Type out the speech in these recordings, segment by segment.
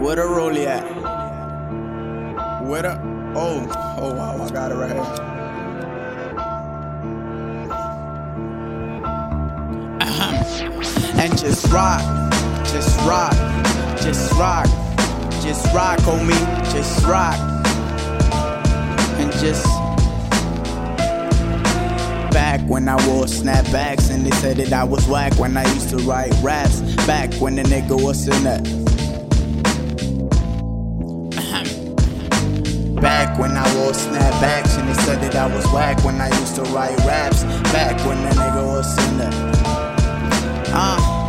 Where the rollie at? Where the oh oh wow I got it right here. Uh-huh. and just rock, just rock, just rock, just rock, homie, just rock, and just. Back when I wore snapbacks and they said that I was whack when I used to write raps. Back when the nigga was in that. When I wore snapbacks and they said that I was whack when I used to write raps. Back when the nigga was in that. Uh,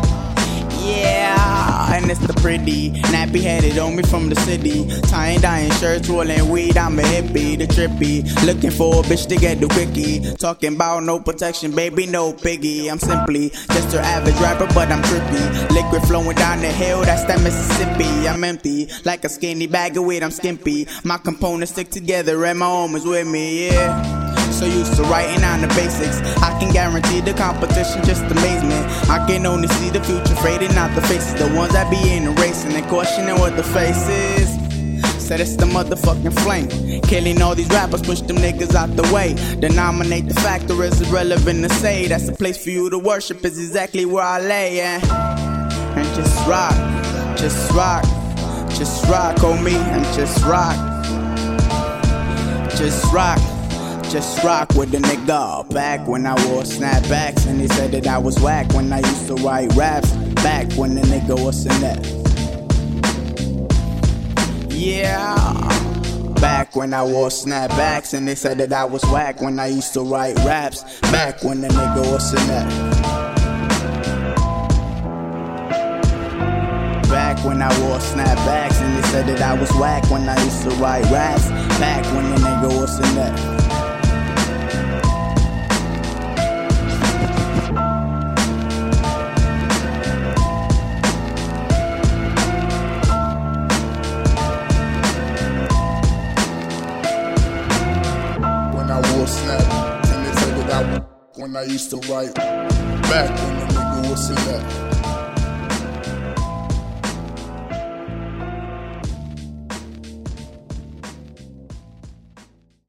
yeah, and it's the pretty nappy headed on me from the city. Tying dyeing shirts, rolling weed. I'm a hippie, the trippy. Looking for a bitch to get the quickie. Talking about no protection, baby, no piggy. I'm simply just your average rapper, but I'm trippy. Flowing down the hill, that's that Mississippi. I'm empty, like a skinny bag of weed. I'm skimpy. My components stick together, and my homies with me, yeah so used to writing on the basics. I can guarantee the competition just amazement. I can only see the future fading, out the faces. The ones that be in the racing and questioning what the face is. Said it's the motherfucking flame. Killing all these rappers, push them niggas out the way. Denominate the factor is irrelevant to say. That's the place for you to worship, is exactly where I lay. Yeah. Just rock, just rock, just rock on me, and just rock, just rock just rock with the nigga. Back when I wore snapbacks and they said that I was whack when I used to write raps. Back when the nigga was in that. Yeah. Back when I wore snapbacks and they said that I was whack when I used to write raps. Back when the nigga was in that. When I wore snapbacks and they said that I was whack when I used to write raps. Back when the nigga was in that. When I wore snap. And they said that I when I used to write back when the nigga was in that.